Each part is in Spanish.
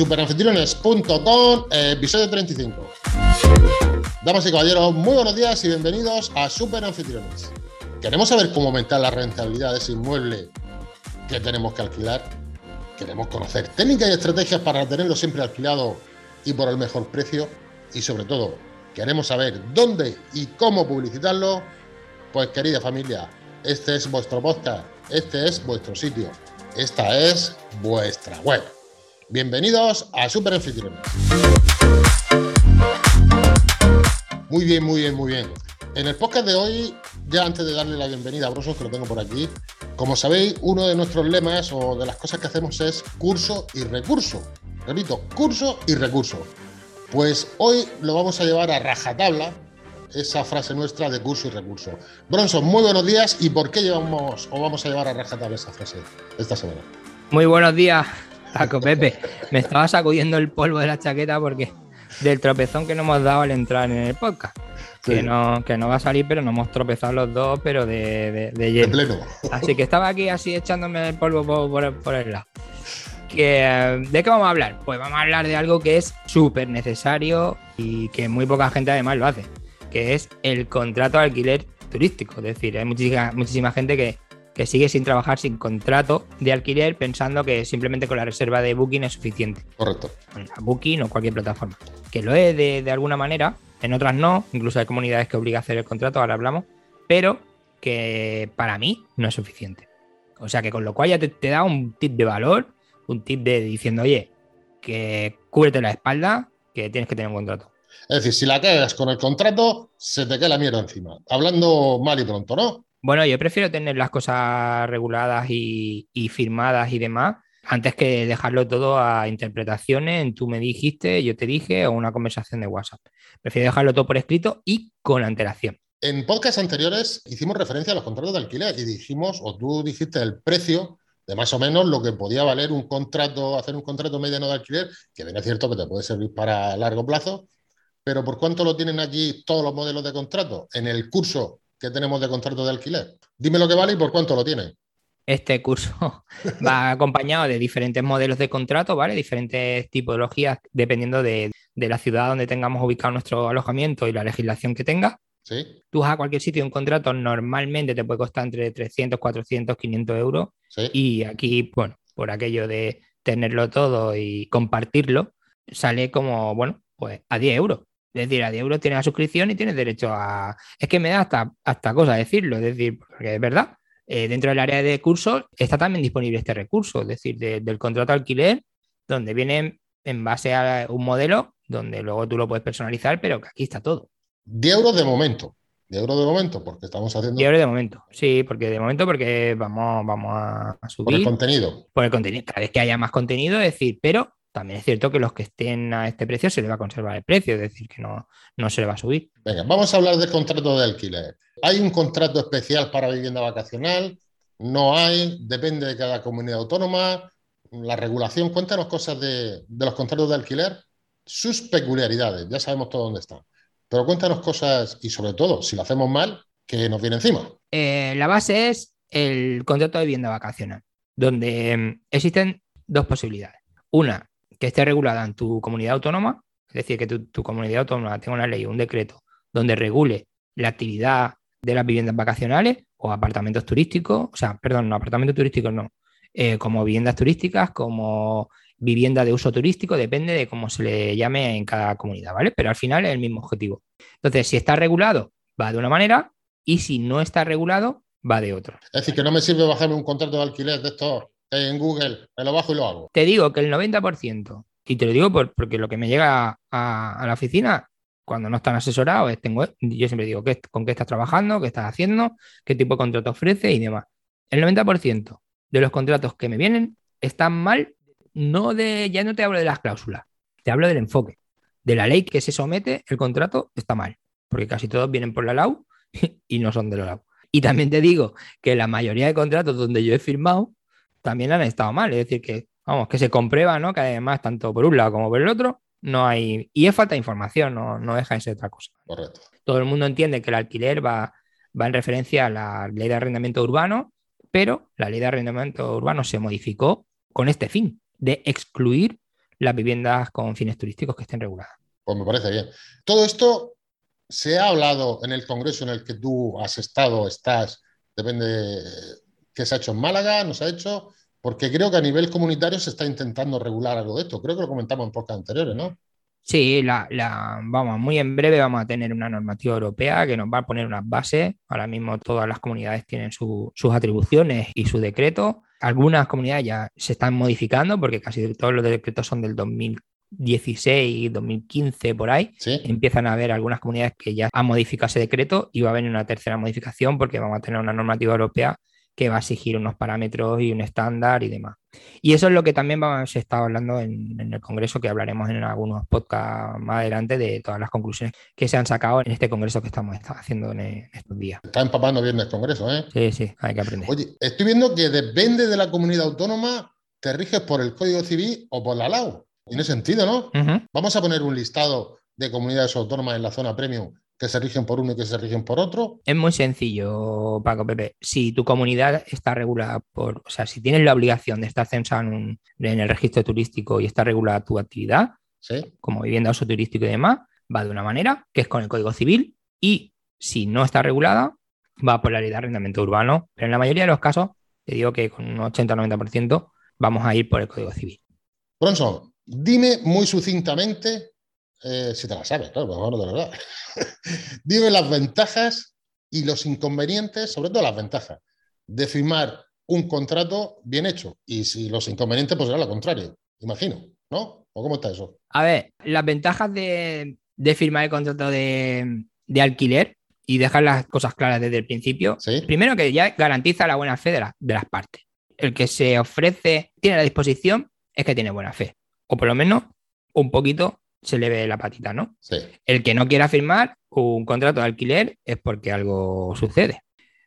superanfitriones.com, episodio 35. Damas y caballeros, muy buenos días y bienvenidos a Superanfitriones. ¿Queremos saber cómo aumentar la rentabilidad de ese inmueble que tenemos que alquilar? Queremos conocer técnicas y estrategias para tenerlo siempre alquilado y por el mejor precio. Y sobre todo, queremos saber dónde y cómo publicitarlo. Pues querida familia, este es vuestro podcast, este es vuestro sitio, esta es vuestra web. Bienvenidos a Super Anfitriones. Muy bien, muy bien, muy bien. En el podcast de hoy, ya antes de darle la bienvenida a Brosos, que lo tengo por aquí, como sabéis, uno de nuestros lemas o de las cosas que hacemos es curso y recurso. Repito, curso y recurso. Pues hoy lo vamos a llevar a rajatabla, esa frase nuestra de curso y recurso. Bronson, muy buenos días. ¿Y por qué llevamos o vamos a llevar a rajatabla esa frase esta semana? Muy buenos días. Taco Pepe, me estaba sacudiendo el polvo de la chaqueta porque del tropezón que nos hemos dado al entrar en el podcast. Que, no, que no va a salir, pero nos hemos tropezado los dos, pero de, de, lleno. pleno. Así que estaba aquí así echándome el polvo por, el lado. Que, ¿De qué vamos a hablar? Pues vamos a hablar de algo que es súper necesario y que muy poca gente además lo hace, que es el contrato de alquiler turístico. Es decir, hay muchísima, muchísima gente que que sigue sin trabajar sin contrato de alquiler pensando que simplemente con la reserva de Booking es suficiente. Correcto. Booking o cualquier plataforma. Que lo es de, alguna manera, en otras no, incluso hay comunidades que obligan a hacer el contrato, ahora hablamos, pero que para mí no es suficiente. O sea que con lo cual ya te, da un tip de valor, un tip de diciendo, oye, que cúbrete la espalda, que tienes que tener un contrato. Es decir, si la cagas con el contrato, se te queda la mierda encima. Hablando mal y pronto, ¿no? Bueno, yo prefiero tener las cosas reguladas y, firmadas y demás antes que dejarlo todo a interpretaciones, en tú me dijiste, yo te dije, o una conversación de WhatsApp. Prefiero dejarlo todo por escrito y con antelación. En podcasts anteriores hicimos referencia a los contratos de alquiler y dijimos, o tú dijiste el precio de más o menos lo que podía valer un contrato, hacer un contrato mediano de alquiler, que bien es cierto que te puede servir para largo plazo, pero ¿por cuánto lo tienen aquí todos los modelos de contrato? En el curso que tenemos de contrato de alquiler. Dime lo que vale y por cuánto lo tiene. Este curso va acompañado de diferentes modelos de contrato, ¿vale? Diferentes tipologías dependiendo de, la ciudad donde tengamos ubicado nuestro alojamiento y la legislación que tenga. ¿Sí? Tú vas a cualquier sitio, un contrato normalmente te puede costar entre 300, 400, 500 euros. Y aquí, bueno, por aquello de tenerlo todo y compartirlo, sale como, bueno, pues a 10 euros. Es decir, a 10 euros tienes la suscripción y tienes derecho a. Es que me da hasta, hasta cosa decirlo, es decir, porque es verdad. Eh, dentro del área de cursos está también disponible este recurso, es decir, del contrato alquiler, donde viene en base a un modelo donde luego tú lo puedes personalizar, pero que aquí está todo. 10 euros de momento. 10 euros de momento, porque estamos haciendo. 10 euros de momento, sí, porque de momento, porque vamos, vamos a subir. Por el contenido. Por el contenido. Cada vez que haya más contenido, es decir, pero también es cierto que los que estén a este precio se le va a conservar el precio, es decir, que no, no se le va a subir. Venga, vamos a hablar del contrato de alquiler. ¿Hay un contrato especial para vivienda vacacional? ¿No hay? Depende de cada comunidad autónoma. La regulación, cuéntanos cosas de, los contratos de alquiler, sus peculiaridades, ya sabemos todo dónde están. Pero cuéntanos cosas y sobre todo, si lo hacemos mal, ¿qué nos viene encima? Eh, la base es el contrato de vivienda vacacional, donde mm, existen dos posibilidades. Una, que esté regulada en tu comunidad autónoma, es decir, que tu, comunidad autónoma tenga una ley o un decreto donde regule la actividad de las viviendas vacacionales o apartamentos turísticos, o sea, perdón, no apartamentos turísticos, no, eh, como viviendas turísticas, como vivienda de uso turístico, depende de cómo se le llame en cada comunidad, ¿vale? Pero al final es el mismo objetivo. Entonces, si está regulado, va de una manera y si no está regulado, va de otra. Es decir, que no me sirve bajarme un contrato de alquiler de estos en Google, me lo bajo y lo hago. Te digo que el 90%, y te lo digo porque lo que me llega a, la oficina cuando no están asesorados, es, tengo, yo siempre digo con qué estás trabajando, qué estás haciendo, qué tipo de contrato ofrece y demás. El 90% de los contratos que me vienen están mal, no de, ya no te hablo de las cláusulas, te hablo del enfoque. De la ley que se somete, el contrato está mal, porque casi todos vienen por la LAU y no son de la LAU. Y también te digo que la mayoría de contratos donde yo he firmado también han estado mal. Es decir, que, vamos, que se comprueba, ¿no? Que además, tanto por un lado como por el otro, no hay. Y es falta de información, no, no deja de ser otra cosa. Correcto. Todo el mundo entiende que el alquiler va, va en referencia a la ley de arrendamiento urbano, pero la ley de arrendamiento urbano se modificó con este fin, de excluir las viviendas con fines turísticos que estén reguladas. Pues me parece bien. Todo esto se ha hablado en el congreso en el que tú has estado, estás, depende qué se ha hecho en Málaga, no se ha hecho, porque creo que a nivel comunitario se está intentando regular algo de esto. Creo que lo comentamos en pocas anteriores, ¿no? Sí, la, la, vamos, muy en breve vamos a tener una normativa europea que nos va a poner unas bases. Ahora mismo todas las comunidades tienen sus atribuciones y su decreto. Algunas comunidades ya se están modificando porque casi todos los decretos son del 2016, 2015, por ahí. Sí. Empiezan a haber algunas comunidades que ya han modificado ese decreto y va a venir una tercera modificación porque vamos a tener una normativa europea que va a exigir unos parámetros y un estándar y demás. Y eso es lo que también vamos a estar hablando en, en, el Congreso, que hablaremos en algunos podcasts más adelante de todas las conclusiones que se han sacado en este Congreso que estamos haciendo en, estos días. Está empapando bien el Congreso, ¿eh? Sí, sí, hay que aprender. Oye, estoy viendo que depende de la comunidad autónoma, te riges por el Código Civil o por la LAU. Tiene sentido, ¿no? Uh -huh. Vamos a poner un listado de comunidades autónomas en la zona premium que se rigen por uno y que se rigen por otro? Es muy sencillo, Paco Pepe. Si tu comunidad está regulada por, o sea, si tienes la obligación de estar censada en, un, en el registro turístico y está regulada tu actividad, ¿Sí? como vivienda, uso turístico y demás, va de una manera, que es con el Código Civil, y si no está regulada, va por la ley de arrendamiento urbano. Pero en la mayoría de los casos, te digo que con un 80-90% vamos a ir por el Código Civil. Bronson, dime muy sucintamente eh, si te la sabes, claro, mejor no te la sabes. Dime las ventajas y los inconvenientes, sobre todo las ventajas, de firmar un contrato bien hecho. Y si los inconvenientes, pues será lo contrario, imagino, ¿no? ¿O cómo está eso? A ver, las ventajas de, de firmar el contrato de, de, alquiler y dejar las cosas claras desde el principio. ¿Sí? Primero que ya garantiza la buena fe de, la, de las partes. El que se ofrece, tiene la disposición, es que tiene buena fe. O por lo menos un poquito se le ve la patita, ¿no? Sí. El que no quiera firmar un contrato de alquiler es porque algo sucede.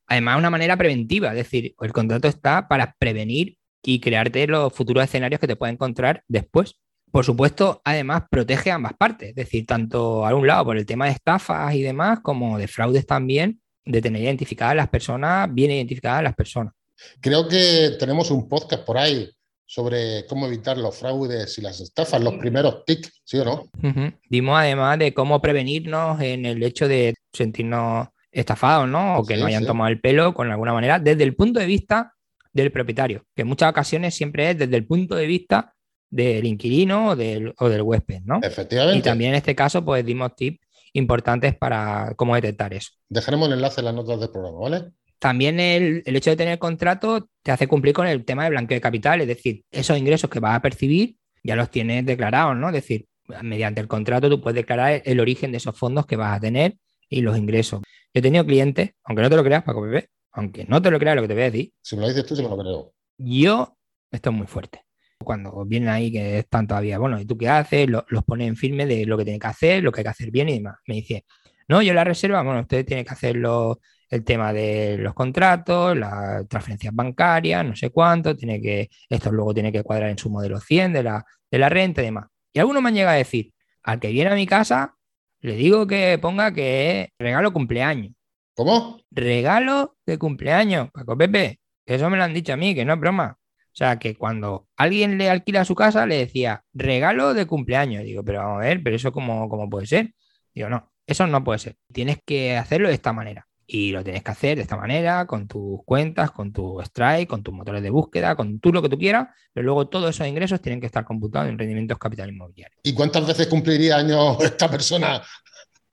Además, una manera preventiva, es decir, el contrato está para prevenir y crearte los futuros escenarios que te puedes encontrar después. Por supuesto, además, protege a ambas partes, es decir, tanto a un lado por el tema de estafas y demás, como de fraudes también, de tener identificadas las personas, bien identificadas las personas. Creo que tenemos un podcast por ahí sobre cómo evitar los fraudes y las estafas, los primeros TIC, ¿sí o no? Uh -huh. Dimos además de cómo prevenirnos en el hecho de sentirnos estafados, ¿no? O que sí, no hayan sí. tomado el pelo con alguna manera, desde el punto de vista del propietario, que en muchas ocasiones siempre es desde el punto de vista del inquilino o del, o del huésped, ¿no? Efectivamente. Y también en este caso, pues dimos tips importantes para cómo detectar eso. Dejaremos el enlace en las notas del programa, ¿vale? También el, el, hecho de tener contrato te hace cumplir con el tema de blanqueo de capital, es decir, esos ingresos que vas a percibir ya los tienes declarados, ¿no? Es decir, mediante el contrato tú puedes declarar el origen de esos fondos que vas a tener y los ingresos. Yo he tenido clientes, aunque no te lo creas, Paco Pepe, aunque no te lo creas lo que te voy a decir. Si me lo dices tú, se me lo creo. Yo, esto es muy fuerte. Cuando vienen ahí que están todavía, bueno, ¿y tú qué haces? Los, los ponen en firme de lo que tienen que hacer, lo que hay que hacer bien y demás. Me dice, no, yo la reserva, bueno, usted tiene que hacerlo el tema de los contratos, las transferencias bancarias, no sé cuánto, tiene que, esto luego tiene que cuadrar en su modelo 100 de la, de la renta y demás. Y algunos me han llegado a decir, al que viene a mi casa, le digo que ponga que es regalo cumpleaños. ¿Cómo? Regalo de cumpleaños, Paco Pepe. Eso me lo han dicho a mí, que no es broma. O sea, que cuando alguien le alquila su casa, le decía, regalo de cumpleaños. Digo, pero vamos a ver, pero eso cómo, cómo puede ser. Digo, no, eso no puede ser. Tienes que hacerlo de esta manera. Y lo tienes que hacer de esta manera, con tus cuentas, con tu strike, con tus motores de búsqueda, con tú lo que tú quieras, pero luego todos esos ingresos tienen que estar computados en rendimientos capital inmobiliario. ¿Y cuántas veces cumpliría años esta persona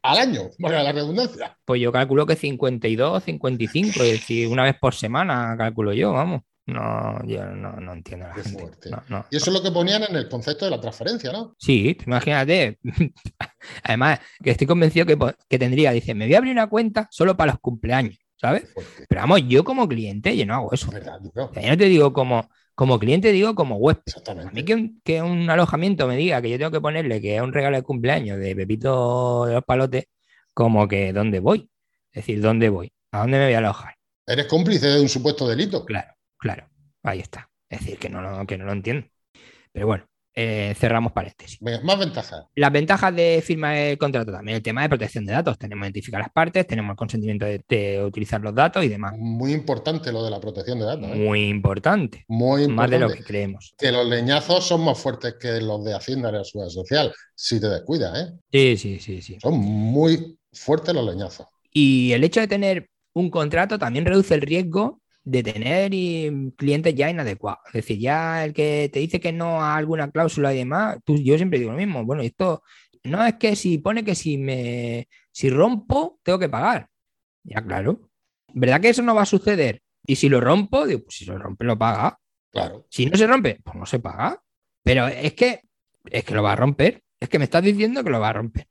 al año? Bueno, la redundancia. Pues yo calculo que 52, 55, es decir, una vez por semana calculo yo, vamos. No, yo no, no entiendo la Qué gente. No, no, y eso es lo que ponían en el concepto de la transferencia, ¿no? Sí, imagínate. Además, que estoy convencido que, que, tendría, dice, me voy a abrir una cuenta solo para los cumpleaños, ¿sabes? Pero vamos, yo como cliente, yo no hago eso. Verdad, no. O sea, yo no te digo como, como cliente, digo como huésped. Exactamente. A mí que un, que un alojamiento me diga que yo tengo que ponerle que es un regalo de cumpleaños de Pepito de los Palotes, como que ¿dónde voy? Es decir, ¿dónde voy? ¿A dónde me voy a alojar? Eres cómplice de un supuesto delito. Claro, claro. Ahí está. Es decir, que no, lo, que no lo entiendo. Pero bueno, eh, cerramos paréntesis. Venga, más ventajas. Las ventajas de firmar el contrato también, el tema de protección de datos. Tenemos que identificar las partes, tenemos el consentimiento de, de utilizar los datos y demás. Muy importante lo de la protección de datos. ¿eh? Muy importante. Muy Más importante. de lo que creemos. Que los leñazos son más fuertes que los de Hacienda en la seguridad social, si te descuidas, ¿eh? Sí, sí, sí, sí. Son muy fuertes los leñazos. Y el hecho de tener un contrato también reduce el riesgo de tener y, clientes ya inadecuados. Es decir, ya el que te dice que no a alguna cláusula y demás, tú, yo siempre digo lo mismo. Bueno, esto no es que si pone que si me si rompo, tengo que pagar. Ya, claro. ¿Verdad que eso no va a suceder? Y si lo rompo, digo, pues si se rompe, lo paga. Claro. Si no se rompe, pues no se paga. Pero es que es que lo va a romper. Es que me estás diciendo que lo va a romper.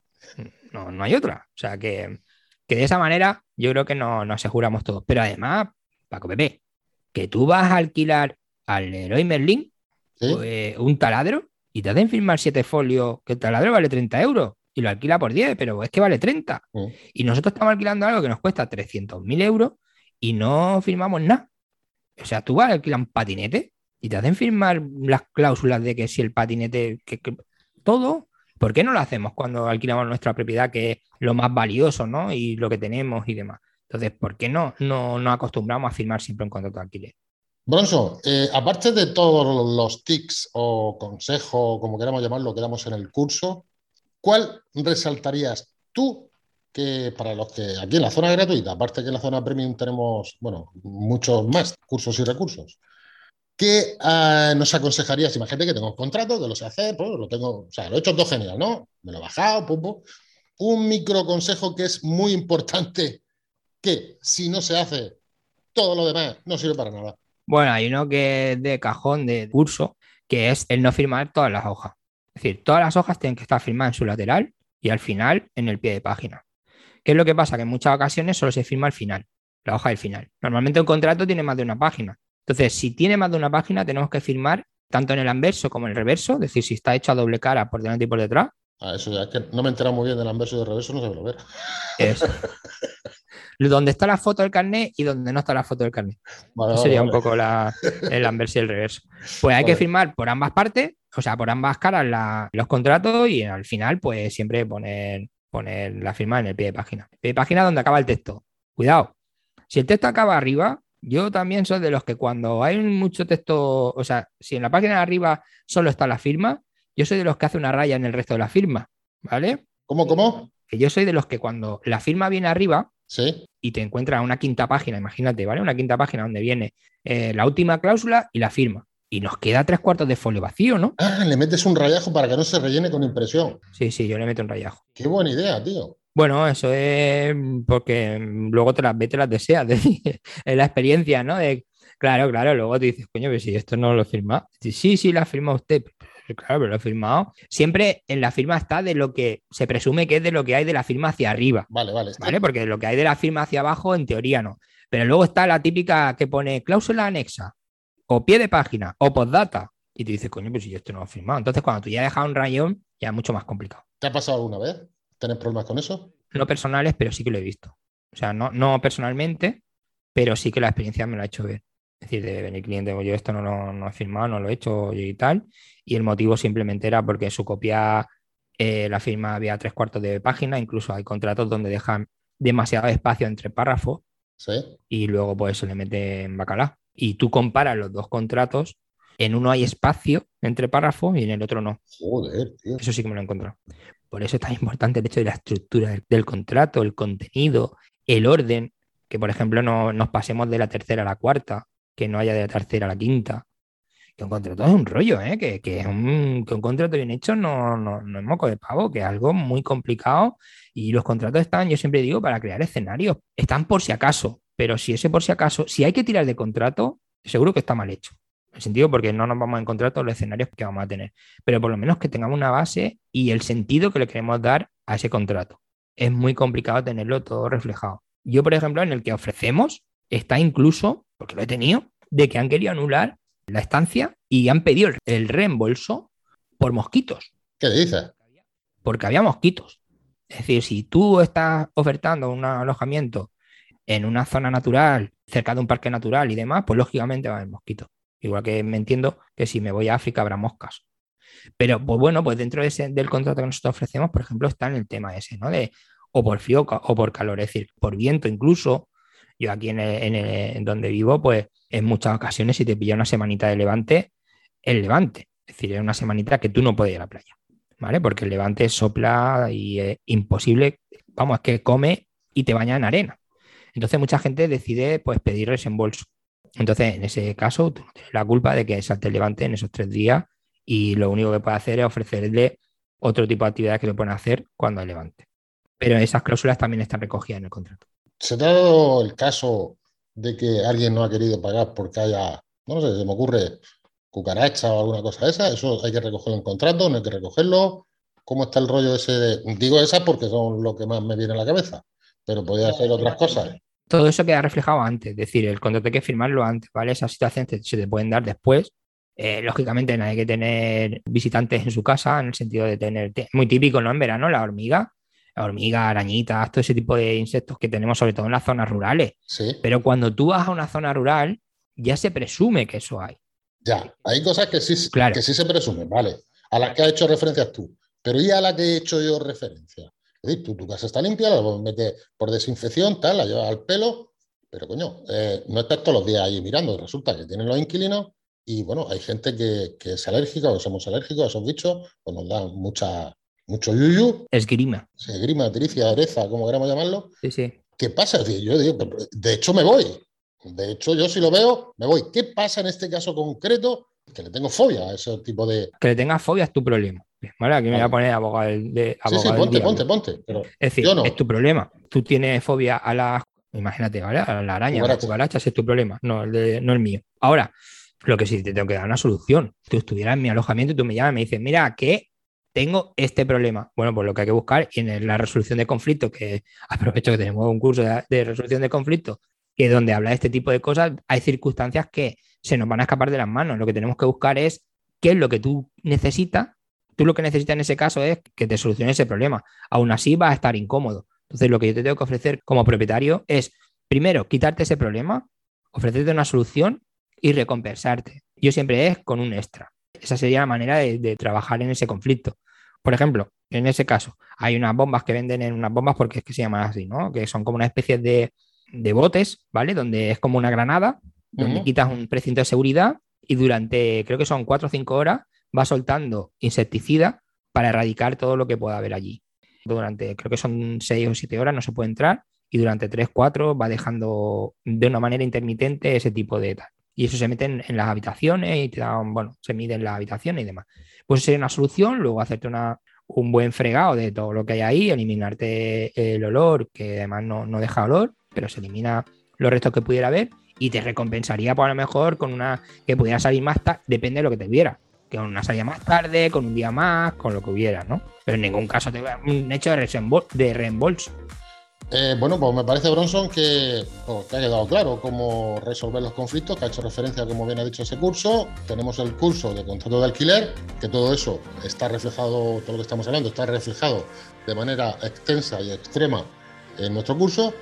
No, no hay otra. O sea que, que de esa manera yo creo que no- nos aseguramos todo. Pero además, Paco Pepe, que tú vas a alquilar al Leroy Merlin ¿Sí? pues, un taladro y te hacen firmar siete folios que el taladro vale 30 euros y lo alquila por 10, pero es que vale 30. Mm. Y nosotros estamos alquilando algo que nos cuesta 300.000 euros y no firmamos nada. O sea, tú vas a alquilar un patinete y te hacen firmar las cláusulas de que si el patinete, que, que- todo. ¿Por qué no lo hacemos cuando alquilamos nuestra propiedad, que es lo más valioso, ¿no? Y lo que tenemos y demás. Entonces, ¿por qué no no nos acostumbramos a firmar siempre un contrato de alquiler? Bronson, eh, aparte de todos los tics o consejos, como queramos llamarlo, que damos en el curso, ¿cuál resaltarías tú que para los que aquí en la zona gratuita, aparte que en la zona premium tenemos, bueno, muchos más cursos y recursos, ¿qué ah, nos aconsejarías? Imagínate que tengo un contrato, que lo sé hacer, pues lo tengo, o sea, lo he hecho todo genial, ¿no? Me lo he bajado, pum. Un micro consejo que es muy importante, que si no se hace, todo lo demás no sirve para nada. Bueno, hay uno que es de cajón de curso, que es el no firmar todas las hojas. Es decir, todas las hojas tienen que estar firmadas en su lateral y al final en el pie de página. ¿Qué es lo que pasa? Que en muchas ocasiones solo se firma al final, la hoja del final. Normalmente un contrato tiene más de una página. Entonces, si tiene más de una página, tenemos que firmar tanto en el anverso como en el reverso, es decir, si está hecho a doble cara por delante y por detrás. Ah, eso ya es que no me he enterado muy bien del anverso y del reverso, no sé lo ver. Es donde está la foto del carnet y donde no está la foto del carnet. Vale, Ese vale, sería un poco la- el anverso y el reverso. Pues hay que firmar por ambas partes, o sea, por ambas caras la- los contratos y al final, pues siempre poner, poner la firma en el pie de página. Pie de página donde acaba el texto. Cuidado, si el texto acaba arriba, yo también soy de los que cuando hay mucho texto, o sea, si en la página de arriba solo está la firma, yo soy de los que hace una raya en el resto de la firma, ¿vale? ¿Cómo, cómo? Que yo soy de los que cuando la firma viene arriba, Sí. y te encuentras una quinta página, imagínate, ¿vale? Una quinta página donde viene eh, la última cláusula y la firma. Y nos queda tres cuartos de folio vacío, ¿no? Ah, le metes un rayajo para que no se rellene con impresión. Sí, sí, yo le meto un rayajo. Qué buena idea, tío. Bueno, eso es porque luego te las ves, te las deseas. Es la experiencia, ¿no? De, claro, claro, luego te dices, coño, pero si esto no lo firma. Sí, sí, la firma usted. Claro, pero lo ha firmado. Siempre en la firma está de lo que se presume que es de lo que hay de la firma hacia arriba. Vale, vale. está- ¿vale? Porque lo que hay de la firma hacia abajo, en teoría no. Pero luego está la típica que pone cláusula anexa, o pie de página, o postdata. Y te dices, coño, pues si yo esto no lo he firmado. Entonces, cuando tú ya has dejado un rayón, ya es mucho más complicado. ¿Te ha pasado alguna vez? ¿Tenés problemas con eso? No personales, pero sí que lo he visto. O sea, no, no personalmente, pero sí que la experiencia me lo ha hecho ver. Es decir, de venir cliente, yo esto no lo no he firmado, no lo he hecho y tal. Y el motivo simplemente era porque en su copia eh, la firma había tres cuartos de página, incluso hay contratos donde dejan demasiado espacio entre párrafos Sí. y luego pues se le mete en bacalá. Y tú comparas los dos contratos, en uno hay espacio entre párrafos y en el otro no. Joder, tío. Eso sí que me lo he encontrado. Por eso es tan importante el hecho de la estructura del, del contrato, el contenido, el orden, que por ejemplo no nos pasemos de la tercera a la cuarta, que no haya de la tercera a la quinta. Que un contrato es un rollo, ¿eh? que, que, un contrato bien hecho no, no, no es moco de pavo, que es algo muy complicado y los contratos están, yo siempre digo, para crear escenarios. Están por si acaso, pero si ese por si acaso, si hay que tirar de contrato, seguro que está mal hecho. En el sentido porque no nos vamos a encontrar todos los escenarios que vamos a tener, pero por lo menos que tengamos una base y el sentido que le queremos dar a ese contrato. Es muy complicado tenerlo todo reflejado. Yo, por ejemplo, en el que ofrecemos, está incluso, porque lo he tenido, de que han querido anular la estancia y han pedido el- el reembolso por mosquitos ¿Qué dices? porque había mosquitos. Es decir, si tú estás ofertando un alojamiento en una zona natural, cerca de un parque natural y demás, pues lógicamente va a haber mosquitos. Igual que me entiendo que si me voy a África habrá moscas. Pero, pues bueno, pues dentro de ese, del contrato que nosotros ofrecemos, por ejemplo, está en el tema ese, ¿no? De o por frío o por calor, es decir, por viento incluso. Yo aquí en, donde vivo, pues en muchas ocasiones si te pilla una semanita de levante, el levante. Es decir, es una semanita que tú no puedes ir a la playa, ¿vale? Porque el levante sopla y es imposible, vamos, es que come y te baña en arena. Entonces mucha gente decide pues pedir resembolso. Entonces, en ese caso, tú no tienes la culpa de que salte el levante en esos tres días y lo único que puede hacer es ofrecerle otro tipo de actividades que se pueden hacer cuando hay levante. Pero esas cláusulas también están recogidas en el contrato. ¿Se te ha dado el caso de que alguien no ha querido pagar porque haya, no sé, se me ocurre cucaracha o alguna cosa de esa? ¿Eso hay que recogerlo en contrato? ¿No hay que recogerlo? ¿Cómo está el rollo ese de.? Digo esas porque son lo que más me viene a la cabeza, pero podría ser otras cosas todo eso queda reflejado antes, es decir, el contrato hay que firmarlo antes, ¿vale? Esas situaciones se te pueden dar después. Eh, lógicamente no hay que tener visitantes en su casa, en el sentido de tener, muy típico, ¿no? En verano, la hormiga, hormiga, arañitas, todo ese tipo de insectos que tenemos sobre todo en las zonas rurales. Sí. Pero cuando tú vas a una zona rural, ya se presume que eso hay. Ya, hay cosas que sí, que sí se presumen, ¿vale? A las que has hecho referencias tú. Pero ¿y a la que he hecho yo referencia? Es decir, tu casa está limpia, la metes por desinfección, tal, la llevas al pelo, pero coño, eh, no estás todos los días ahí mirando. Resulta que tienen los inquilinos y bueno, hay gente que, es alérgica o somos alérgicos a esos bichos, pues nos dan mucha, mucho yuyu. Esgrima. Esgrima, tiricia, ereza, como queramos llamarlo. Sí, sí. ¿Qué pasa? Yo digo, de hecho me voy. De hecho, yo si lo veo, me voy. ¿Qué pasa en este caso concreto? Que le tengo fobia a ese tipo de. Que le tengas fobia es tu problema. Vale, aquí me voy a poner abogado de abogado Sí, sí, ponte, ponte, ponte. es decir, es tu problema. Tú tienes fobia a las, imagínate, ¿vale? A la araña, a las cucarachas, es tu problema, no el, de, no el mío. Ahora, lo que sí te tengo que dar una solución. Tú estuvieras en mi alojamiento y tú me llamas y me dices, mira, que tengo este problema. Bueno, pues lo que hay que buscar en la resolución de conflictos, que aprovecho que tenemos un curso de, resolución de conflictos, que donde habla de este tipo de cosas, hay circunstancias que se nos van a escapar de las manos. Lo que tenemos que buscar es qué es lo que tú necesitas Tú lo que necesitas en ese caso es que te solucione ese problema. Aún así vas a estar incómodo. Entonces, lo que yo te tengo que ofrecer como propietario es, primero, quitarte ese problema, ofrecerte una solución y recompensarte. Yo siempre es con un extra. Esa sería la manera de, trabajar en ese conflicto. Por ejemplo, en ese caso, hay unas bombas que venden en unas bombas porque es que se llaman así, ¿no? Que son como una especie de, botes, ¿vale? Donde es como una granada, donde quitas un precinto de seguridad y durante, creo que son cuatro o cinco horas, va soltando insecticida para erradicar todo lo que pueda haber allí. Durante, creo que son seis o siete horas, no se puede entrar y durante tres, cuatro va dejando de una manera intermitente ese tipo de tal. Y eso se mete en, las habitaciones y te dan, bueno, se mide en las habitaciones y demás. Pues sería una solución, luego hacerte una, un buen fregado de todo lo que hay ahí, eliminarte el olor, que además no, no deja olor, pero se elimina los restos que pudiera haber y te recompensaría, por pues, a lo mejor, con una que pudiera salir más tarde, depende de lo que te viera con una salida más tarde, con un día más, con lo que hubiera, ¿no? Pero en ningún caso te un hecho de reembolso. Eh, bueno, pues me parece, Bronson, que, pues, ha quedado claro cómo resolver los conflictos, que ha hecho referencia, como bien ha dicho ese curso. Tenemos el curso de contrato de alquiler, que todo eso está reflejado, todo lo que estamos hablando, está reflejado de manera extensa y extrema en nuestro curso.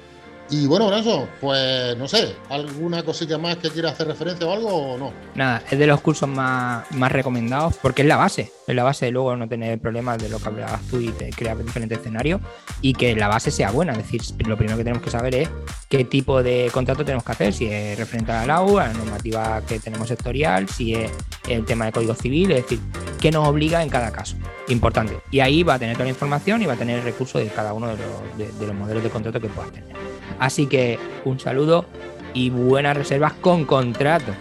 Y bueno, Branson, pues no sé, ¿alguna cosita más que quiera hacer referencia o algo o no? Nada, es de los cursos más, más recomendados porque es la base. Es la base de luego no tener problemas de lo que hablabas tú y crear diferentes escenarios y que la base sea buena. Es decir, lo primero que tenemos que saber es qué tipo de contrato tenemos que hacer, si es referente a la LAU, a la normativa que tenemos sectorial, si es el tema de código civil, es decir, qué nos obliga en cada caso. Importante. Y ahí va a tener toda la información y va a tener el recurso de cada uno de los modelos de contrato que puedas tener. Así que un saludo y buenas reservas con contrato.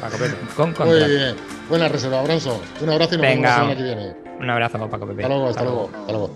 Paco Pepe, con contrato. Muy bien. Buenas reservas, Bronzo. Un abrazo y nos vemos la semana que viene. Un abrazo, Paco Pepe. Hasta luego, hasta, luego. Hasta luego.